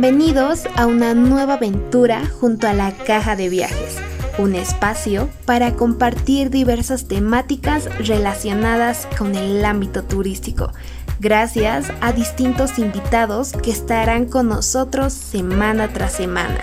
Bienvenidos a una nueva aventura junto a la Caja de Viajes, un espacio para compartir diversas temáticas relacionadas con el ámbito turístico, gracias a distintos invitados que estarán con nosotros semana tras semana,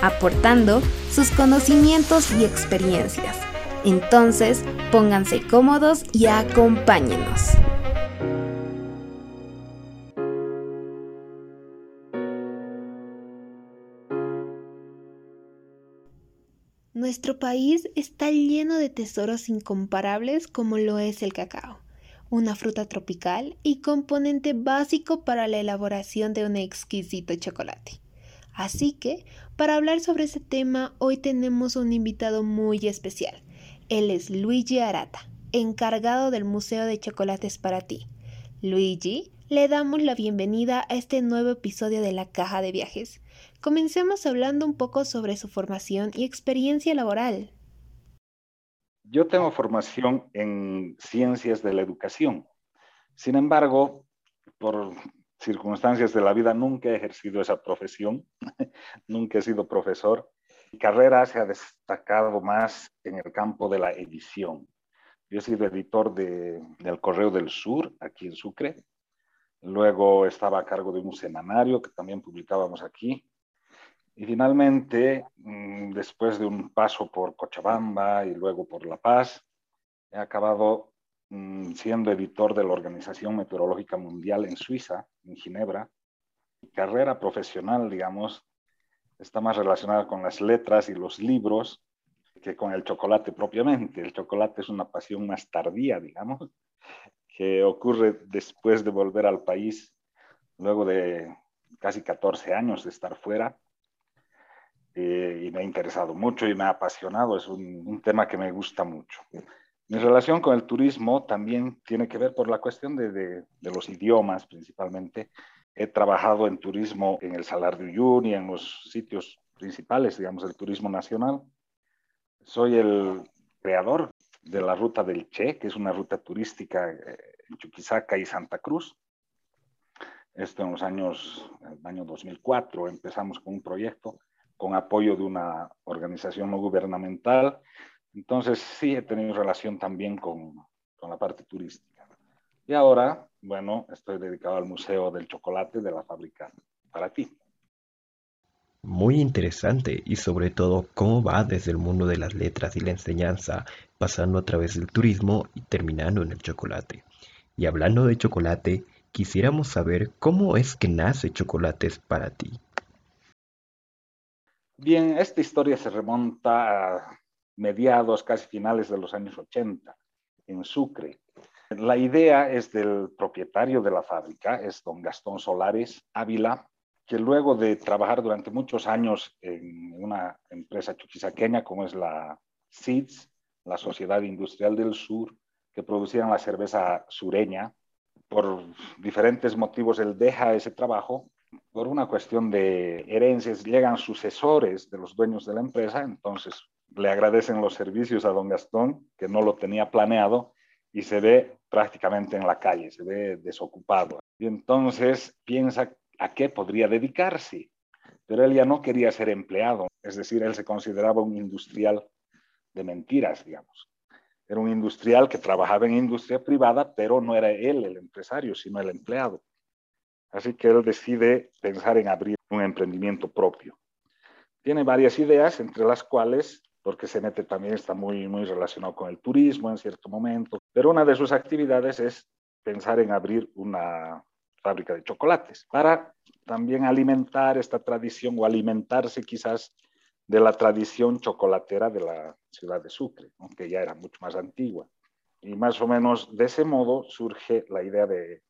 aportando sus conocimientos y experiencias. Entonces, pónganse cómodos y acompáñenos. Nuestro país está lleno de tesoros incomparables como lo es el cacao, una fruta tropical y componente básico para la elaboración de un exquisito chocolate. Así que, para hablar sobre ese tema, hoy tenemos un invitado muy especial. Él es Luigi Arata, encargado del Museo de Chocolates para ti. Luigi, le damos la bienvenida a este nuevo episodio de La Caja de Viajes. Comencemos hablando un poco sobre su formación y experiencia laboral. Yo tengo formación en ciencias de la educación. Sin embargo, por circunstancias de la vida nunca he ejercido esa profesión, nunca he sido profesor. Mi carrera se ha destacado más en el campo de la edición. Yo he sido editor del Correo del Sur, aquí en Sucre. Luego estaba a cargo de un semanario que también publicábamos aquí, y finalmente, mm, después de un paso por Cochabamba y luego por La Paz, he acabado mm, siendo editor de la Organización Meteorológica Mundial en Suiza, en Ginebra. Mi carrera profesional, digamos, está más relacionada con las letras y los libros que con el chocolate propiamente. El chocolate es una pasión más tardía, digamos, que ocurre después de volver al país, luego de casi 14 años de estar fuera eh, y me ha interesado mucho y me ha apasionado. Es un, tema que me gusta mucho. Mi relación con el turismo también tiene que ver por la cuestión de, de, los idiomas principalmente. He trabajado en turismo en el Salar de Uyuni, en los sitios principales, digamos, del turismo nacional. Soy el creador de la ruta del Che, que es una ruta turística eh, en Chuquisaca y Santa Cruz. Esto en los años, el año 2004 empezamos con un proyecto con apoyo de una organización no gubernamental. Entonces sí he tenido relación también con, con la parte turística. Y ahora, bueno, estoy dedicado al Museo del Chocolate de la Fábrica para ti. Muy interesante y sobre todo cómo va desde el mundo de las letras y la enseñanza, pasando a través del turismo y terminando en el chocolate. Y hablando de chocolate, quisiéramos saber cómo es que nace Chocolates para ti. Bien, esta historia se remonta a mediados, casi finales de los años 80, en Sucre. La idea es del propietario de la fábrica, es don Gastón Solares Ávila, que luego de trabajar durante muchos años en una empresa chuquisaqueña como es la SIDS, la Sociedad Industrial del Sur, que producían la cerveza sureña, por diferentes motivos él deja ese trabajo por una cuestión de herencias, llegan sucesores de los dueños de la empresa, entonces le agradecen los servicios a don Gastón, que no lo tenía planeado, y se ve prácticamente en la calle, se ve desocupado. Y entonces piensa a qué podría dedicarse, pero él ya no quería ser empleado, es decir, él se consideraba un industrial de mentiras, digamos. Era un industrial que trabajaba en industria privada, pero no era él el empresario, sino el empleado. Así que él decide pensar en abrir un emprendimiento propio. Tiene varias ideas, entre las cuales, porque se mete también, está muy, muy relacionado con el turismo en cierto momento, pero una de sus actividades es pensar en abrir una fábrica de chocolates para también alimentar esta tradición o alimentarse quizás de la tradición chocolatera de la ciudad de Sucre, aunque ya era mucho más antigua. Y más o menos de ese modo surge la idea de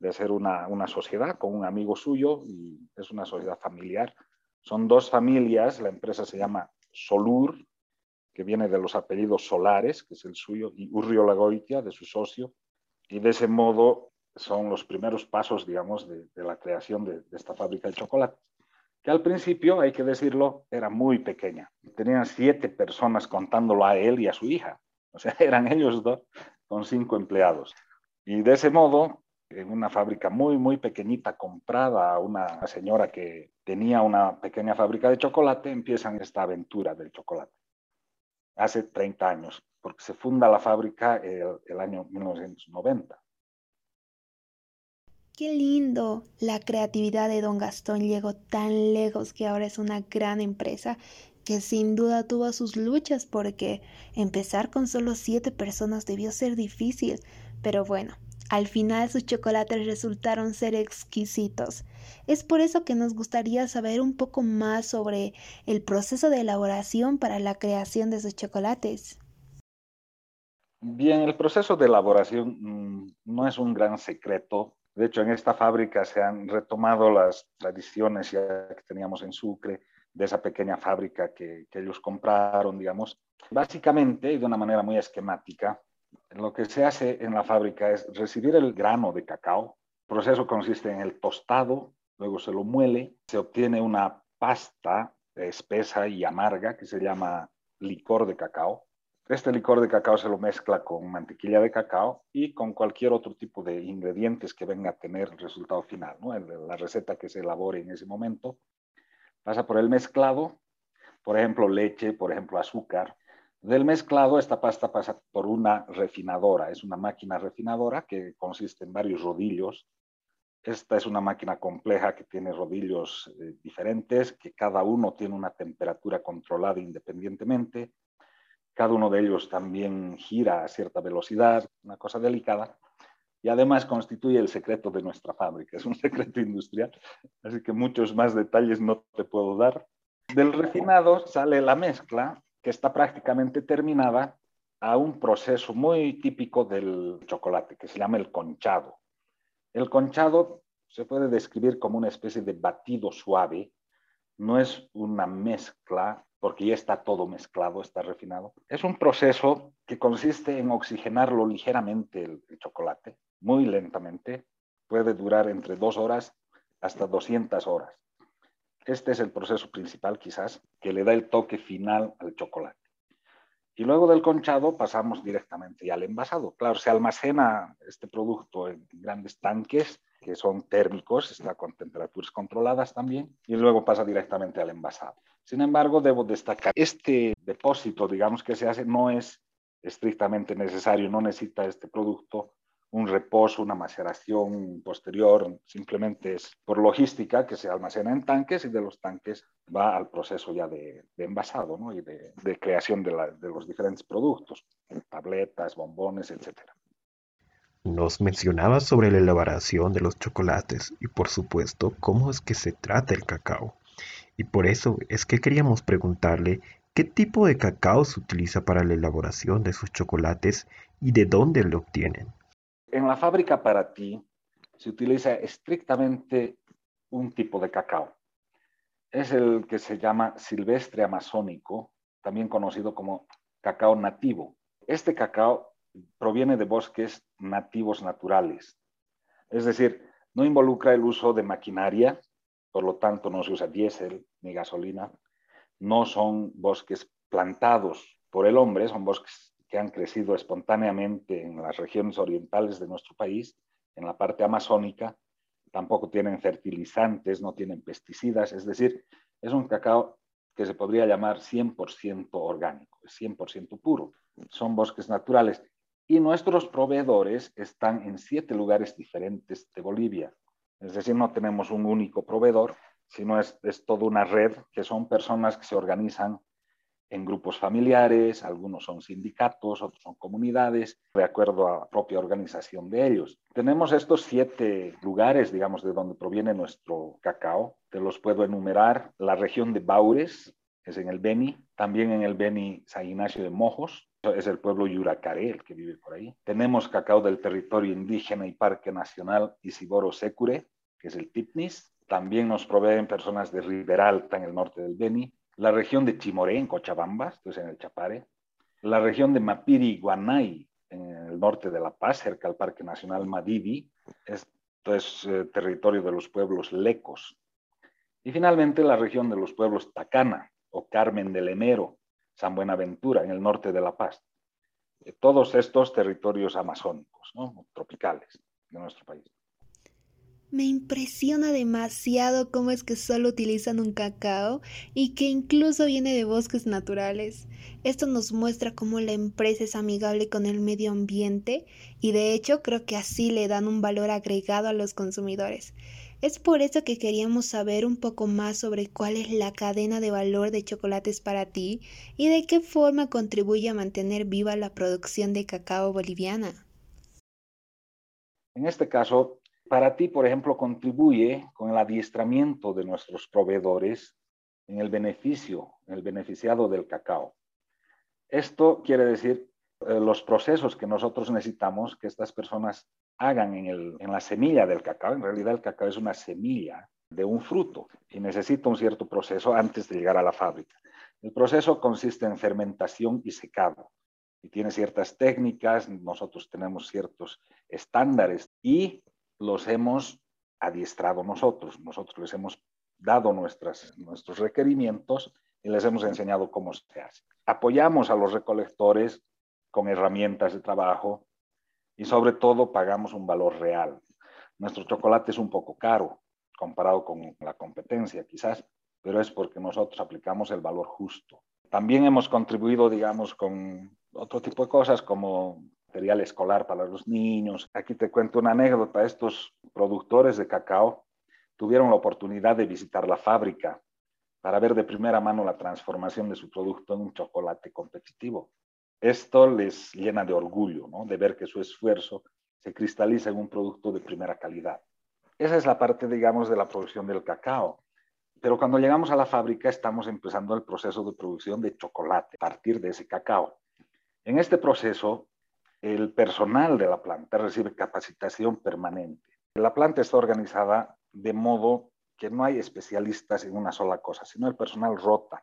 de hacer una, una, sociedad con un amigo suyo y es una sociedad familiar. Son dos familias, la empresa se llama Solur, que viene de los apellidos Solares, que es el suyo, y Urriolagoitia, de su socio, y de ese modo son los primeros pasos, digamos, de, la creación de, de, esta fábrica de chocolate, que al principio, hay que decirlo, era muy pequeña. Tenían siete personas contándolo a él y a su hija, o sea, eran ellos dos con cinco empleados. Y de ese modo en una fábrica muy, muy pequeñita comprada a una señora que tenía una pequeña fábrica de chocolate, empiezan esta aventura del chocolate. Hace 30 años, porque se funda la fábrica el, el año 1990. Qué lindo. La creatividad de don Gastón llegó tan lejos que ahora es una gran empresa que sin duda tuvo sus luchas porque empezar con solo siete personas debió ser difícil, pero bueno, al final sus chocolates resultaron ser exquisitos. Es por eso que nos gustaría saber un poco más sobre el proceso de elaboración para la creación de sus chocolates. Bien, el proceso de elaboración mm, no es un gran secreto. De hecho, en esta fábrica se han retomado las tradiciones ya que teníamos en Sucre, de esa pequeña fábrica que, que ellos compraron, digamos. Básicamente, y de una manera muy esquemática, lo que se hace en la fábrica es recibir el grano de cacao. El proceso consiste en el tostado, luego se lo muele, se obtiene una pasta espesa y amarga que se llama licor de cacao. Este licor de cacao se lo mezcla con mantequilla de cacao y con cualquier otro tipo de ingredientes que venga a tener el resultado final, ¿no? la receta que se elabore en ese momento. Pasa por el mezclado, por ejemplo, leche, por ejemplo, azúcar, del mezclado, esta pasta pasa por una refinadora. Es una máquina refinadora que consiste en varios rodillos. Esta es una máquina compleja que tiene rodillos eh, diferentes, que cada uno tiene una temperatura controlada independientemente. Cada uno de ellos también gira a cierta velocidad, una cosa delicada. Y además constituye el secreto de nuestra fábrica. Es un secreto industrial, así que muchos más detalles no te puedo dar. Del refinado sale la mezcla, que está prácticamente terminada a un proceso muy típico del chocolate, que se llama el conchado. El conchado se puede describir como una especie de batido suave, no es una mezcla, porque ya está todo mezclado, está refinado. Es un proceso que consiste en oxigenarlo ligeramente el, chocolate, muy lentamente, puede durar entre dos horas hasta 200 horas. Este es el proceso principal quizás que le da el toque final al chocolate. Y luego del conchado pasamos directamente al envasado. Claro, se almacena este producto en grandes tanques que son térmicos, está con temperaturas controladas también, y luego pasa directamente al envasado. Sin embargo, debo destacar, este depósito, digamos que se hace, no es estrictamente necesario, no necesita este producto un reposo, una maceración posterior, simplemente es por logística que se almacena en tanques y de los tanques va al proceso ya de, envasado ¿no? y de, creación de, de, los diferentes productos, tabletas, bombones, etc. Nos mencionaba sobre la elaboración de los chocolates y por supuesto cómo es que se trata el cacao. Y por eso es que queríamos preguntarle qué tipo de cacao se utiliza para la elaboración de sus chocolates y de dónde lo obtienen. En la fábrica para ti se utiliza estrictamente un tipo de cacao. Es el que se llama silvestre amazónico, también conocido como cacao nativo. Este cacao proviene de bosques nativos naturales, es decir, no involucra el uso de maquinaria, por lo tanto no se usa diésel ni gasolina, no son bosques plantados por el hombre, son bosques que han crecido espontáneamente en las regiones orientales de nuestro país, en la parte amazónica, tampoco tienen fertilizantes, no tienen pesticidas, es decir, es un cacao que se podría llamar 100% orgánico, 100% puro. Son bosques naturales. Y nuestros proveedores están en siete lugares diferentes de Bolivia. Es decir, no tenemos un único proveedor, sino es, es toda una red que son personas que se organizan en grupos familiares, algunos son sindicatos, otros son comunidades, de acuerdo a la propia organización de ellos. Tenemos estos siete lugares, digamos, de donde proviene nuestro cacao. Te los puedo enumerar. La región de Baures, es en el Beni, también en el Beni San Ignacio de Mojos, es el pueblo Yuracaré, el que vive por ahí. Tenemos cacao del territorio indígena y Parque Nacional Isiboro Secure, que es el Tipnis. También nos proveen personas de Riberalta, en el norte del Beni, la región de Chimoré, en Cochabamba, esto es en el Chapare, la región de Mapiri, Guanay, en el norte de La Paz, cerca al Parque Nacional Madidi, esto es eh, territorio de los pueblos lecos. Y finalmente la región de los pueblos Tacana o Carmen del Enero, San Buenaventura, en el norte de La Paz. Eh, todos estos territorios amazónicos, tropicales de nuestro país. Me impresiona demasiado cómo es que solo utilizan un cacao y que incluso viene de bosques naturales. Esto nos muestra cómo la empresa es amigable con el medio ambiente y de hecho creo que así le dan un valor agregado a los consumidores. Es por eso que queríamos saber un poco más sobre cuál es la cadena de valor de chocolates para ti y de qué forma contribuye a mantener viva la producción de cacao boliviana. En este caso, para ti, por ejemplo, contribuye con el adiestramiento de nuestros proveedores en el beneficio, en el beneficiado del cacao. Esto quiere decir eh, los procesos que nosotros necesitamos que estas personas hagan en, en la semilla del cacao. En realidad el cacao es una semilla de un fruto y necesita un cierto proceso antes de llegar a la fábrica. El proceso consiste en fermentación y secado y tiene ciertas técnicas, nosotros tenemos ciertos estándares y los hemos adiestrado nosotros. Nosotros les hemos dado nuestras, nuestros requerimientos y les hemos enseñado cómo se hace. Apoyamos a los recolectores con herramientas de trabajo y sobre todo pagamos un valor real. Nuestro chocolate es un poco caro comparado con la competencia quizás, pero es porque nosotros aplicamos el valor justo. También hemos contribuido, digamos, con otro tipo de cosas como material escolar para los niños. Aquí te cuento una anécdota. Estos productores de cacao tuvieron la oportunidad de visitar la fábrica para ver de primera mano la transformación de su producto en un chocolate competitivo. Esto les llena de orgullo, ¿no? De ver que su esfuerzo se cristaliza en un producto de primera calidad. Esa es la parte, digamos, de la producción del cacao. Pero cuando llegamos a la fábrica estamos empezando el proceso de producción de chocolate a partir de ese cacao. En este proceso el personal de la planta recibe capacitación permanente. La planta está organizada de modo que no hay especialistas en una sola cosa, sino el personal rota.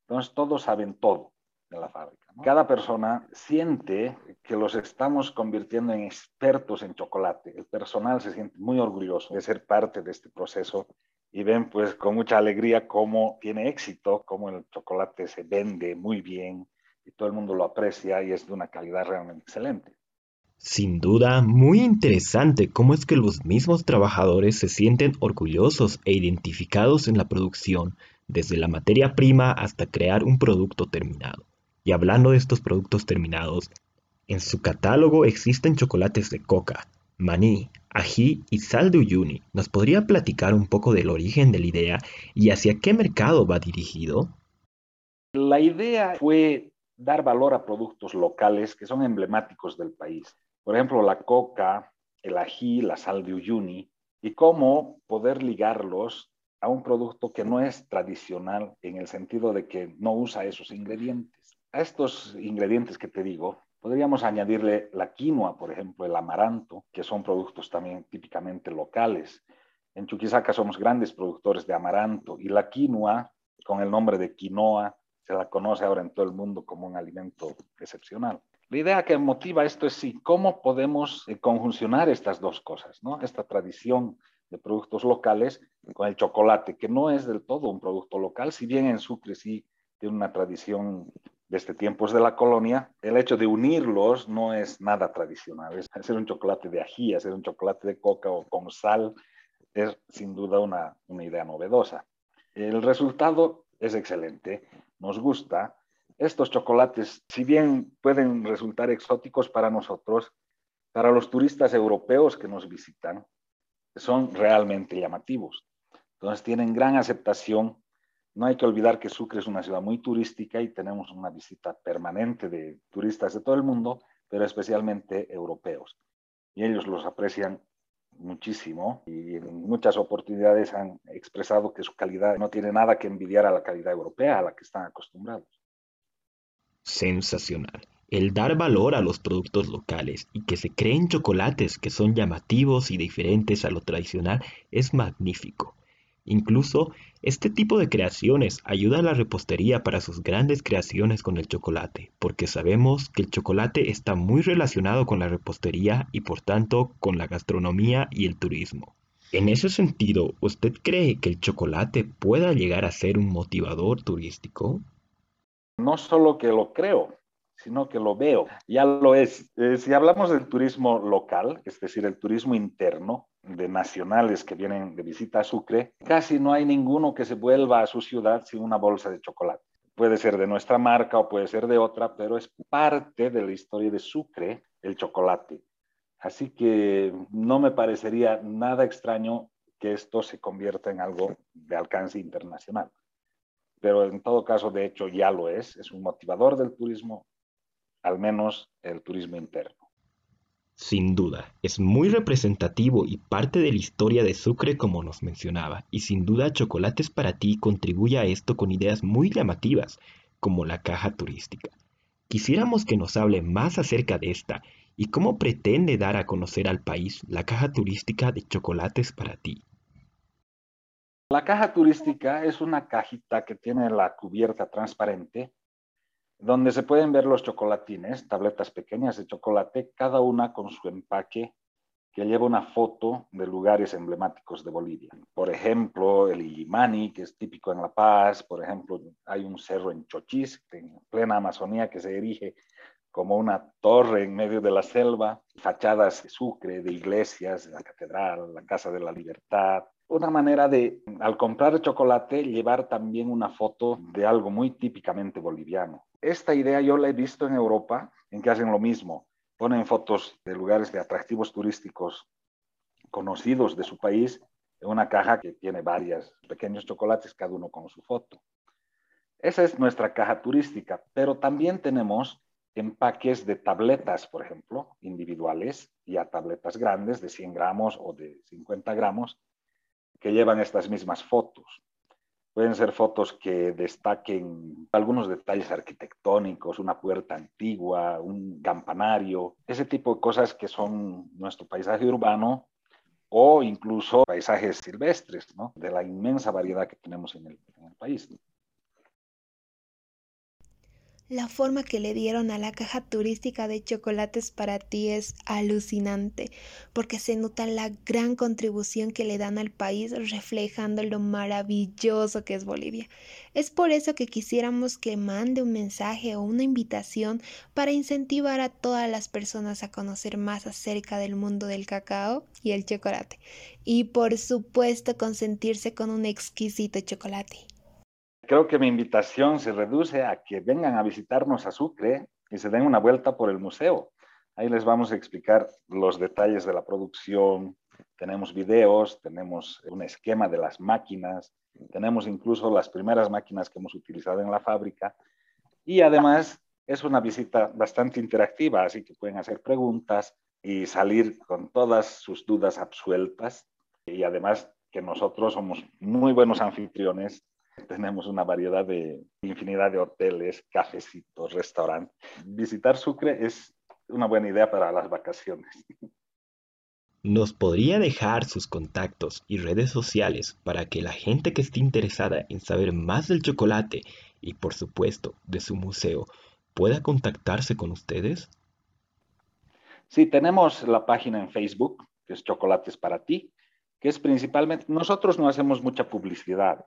Entonces todos saben todo de la fábrica. Cada persona siente que los estamos convirtiendo en expertos en chocolate. El personal se siente muy orgulloso de ser parte de este proceso y ven pues con mucha alegría cómo tiene éxito, cómo el chocolate se vende muy bien, y todo el mundo lo aprecia y es de una calidad realmente excelente. Sin duda, muy interesante cómo es que los mismos trabajadores se sienten orgullosos e identificados en la producción, desde la materia prima hasta crear un producto terminado. Y hablando de estos productos terminados, en su catálogo existen chocolates de coca, maní, ají y sal de uyuni. ¿Nos podría platicar un poco del origen de la idea y hacia qué mercado va dirigido? La idea fue dar valor a productos locales que son emblemáticos del país. Por ejemplo, la coca, el ají, la sal de Uyuni, y cómo poder ligarlos a un producto que no es tradicional en el sentido de que no usa esos ingredientes. A estos ingredientes que te digo, podríamos añadirle la quinoa, por ejemplo, el amaranto, que son productos también típicamente locales. En Chuquisaca somos grandes productores de amaranto y la quinoa, con el nombre de quinoa, se la conoce ahora en todo el mundo como un alimento excepcional. La idea que motiva esto es sí, cómo podemos eh, conjuncionar estas dos cosas, ¿no? Esta tradición de productos locales con el chocolate, que no es del todo un producto local, si bien en Sucre sí tiene una tradición desde tiempos de la colonia, el hecho de unirlos no es nada tradicional. Es hacer un chocolate de ají, hacer un chocolate de coca o con sal, es sin duda una, una idea novedosa. El resultado es excelente nos gusta, estos chocolates, si bien pueden resultar exóticos para nosotros, para los turistas europeos que nos visitan, son realmente llamativos. Entonces tienen gran aceptación. No hay que olvidar que Sucre es una ciudad muy turística y tenemos una visita permanente de turistas de todo el mundo, pero especialmente europeos. Y ellos los aprecian muchísimo y en muchas oportunidades han expresado que su calidad no tiene nada que envidiar a la calidad europea a la que están acostumbrados. Sensacional. El dar valor a los productos locales y que se creen chocolates que son llamativos y diferentes a lo tradicional es magnífico. Incluso, este tipo de creaciones ayuda a la repostería para sus grandes creaciones con el chocolate, porque sabemos que el chocolate está muy relacionado con la repostería y por tanto con la gastronomía y el turismo. En ese sentido, ¿usted cree que el chocolate pueda llegar a ser un motivador turístico? No solo que lo creo, sino que lo veo, ya lo es. Eh, si hablamos del turismo local, es decir, el turismo interno de nacionales que vienen de visita a Sucre, casi no hay ninguno que se vuelva a su ciudad sin una bolsa de chocolate. Puede ser de nuestra marca o puede ser de otra, pero es parte de la historia de Sucre el chocolate. Así que no me parecería nada extraño que esto se convierta en algo de alcance internacional. Pero en todo caso, de hecho, ya lo es. Es un motivador del turismo, al menos el turismo interno. Sin duda, es muy representativo y parte de la historia de Sucre como nos mencionaba, y sin duda Chocolates para ti contribuye a esto con ideas muy llamativas, como la caja turística. Quisiéramos que nos hable más acerca de esta y cómo pretende dar a conocer al país la caja turística de Chocolates para ti. La caja turística es una cajita que tiene la cubierta transparente, donde se pueden ver los chocolatines, tabletas pequeñas de chocolate, cada una con su empaque que lleva una foto de lugares emblemáticos de Bolivia. Por ejemplo, el Illimani, que es típico en La Paz. Por ejemplo, hay un cerro en Chochis, en plena Amazonía, que se erige como una torre en medio de la selva, fachadas de Sucre, de iglesias, la catedral, la Casa de la Libertad, una manera de, al comprar chocolate, llevar también una foto de algo muy típicamente boliviano. Esta idea yo la he visto en Europa, en que hacen lo mismo. Ponen fotos de lugares de atractivos turísticos conocidos de su país en una caja que tiene varios pequeños chocolates, cada uno con su foto. Esa es nuestra caja turística, pero también tenemos empaques de tabletas, por ejemplo, individuales, y a tabletas grandes de 100 gramos o de 50 gramos, que llevan estas mismas fotos. Pueden ser fotos que destaquen algunos detalles arquitectónicos, una puerta antigua, un campanario, ese tipo de cosas que son nuestro paisaje urbano o incluso paisajes silvestres, de la inmensa variedad que tenemos en el país. La forma que le dieron a la caja turística de chocolates para ti es alucinante, porque se nota la gran contribución que le dan al país reflejando lo maravilloso que es Bolivia. Es por eso que quisiéramos que mande un mensaje o una invitación para incentivar a todas las personas a conocer más acerca del mundo del cacao y el chocolate. Y por supuesto consentirse con un exquisito chocolate creo que mi invitación se reduce a que vengan a visitarnos a Sucre y se den una vuelta por el museo. Ahí les vamos a explicar los detalles de la producción. Tenemos videos, tenemos un esquema de las máquinas, tenemos incluso las primeras máquinas que hemos utilizado en la fábrica y además es una visita bastante interactiva, así que pueden hacer preguntas y salir con todas sus dudas absueltas y además que nosotros somos muy buenos anfitriones tenemos una variedad de infinidad de hoteles, cafecitos, restaurantes. Visitar Sucre es una buena idea para las vacaciones. ¿Nos podría dejar sus contactos y redes sociales para que la gente que esté interesada en saber más del chocolate y por supuesto de su museo pueda contactarse con ustedes? Sí, tenemos la página en Facebook, que es Chocolates para ti, que es principalmente, nosotros no hacemos mucha publicidad,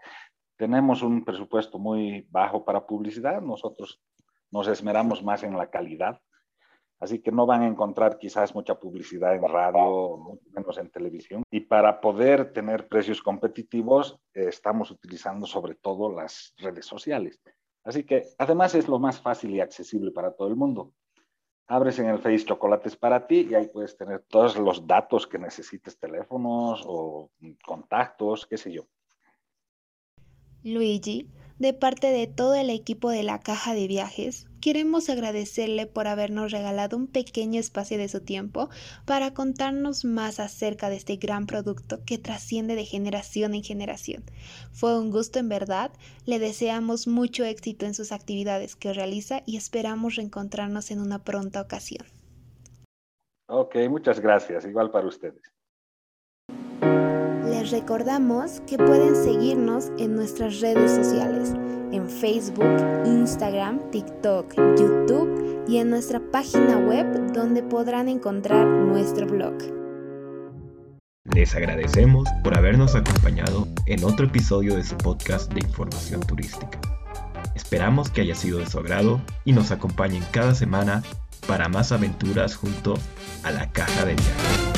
tenemos un presupuesto muy bajo para publicidad, nosotros nos esmeramos más en la calidad, así que no van a encontrar quizás mucha publicidad en radio, menos en televisión. Y para poder tener precios competitivos, eh, estamos utilizando sobre todo las redes sociales. Así que además es lo más fácil y accesible para todo el mundo. Abres en el Face Chocolates para ti y ahí puedes tener todos los datos que necesites, teléfonos o contactos, qué sé yo. Luigi, de parte de todo el equipo de la caja de viajes, queremos agradecerle por habernos regalado un pequeño espacio de su tiempo para contarnos más acerca de este gran producto que trasciende de generación en generación. Fue un gusto en verdad, le deseamos mucho éxito en sus actividades que realiza y esperamos reencontrarnos en una pronta ocasión. Ok, muchas gracias, igual para ustedes recordamos que pueden seguirnos en nuestras redes sociales, en Facebook, Instagram, TikTok, YouTube y en nuestra página web donde podrán encontrar nuestro blog. Les agradecemos por habernos acompañado en otro episodio de su podcast de información turística. Esperamos que haya sido de su agrado y nos acompañen cada semana para más aventuras junto a la caja de viaje.